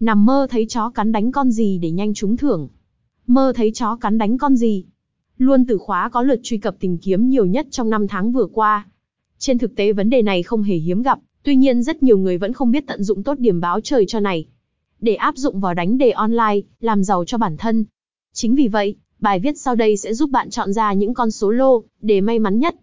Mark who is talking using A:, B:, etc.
A: Nằm mơ thấy chó cắn đánh con gì để nhanh trúng thưởng. Mơ thấy chó cắn đánh con gì. Luôn từ khóa có lượt truy cập tìm kiếm nhiều nhất trong năm tháng vừa qua. Trên thực tế vấn đề này không hề hiếm gặp, tuy nhiên rất nhiều người vẫn không biết tận dụng tốt điểm báo trời cho này. Để áp dụng vào đánh đề online, làm giàu cho bản thân. Chính vì vậy, bài viết sau đây sẽ giúp bạn chọn ra những con số lô, để may mắn nhất.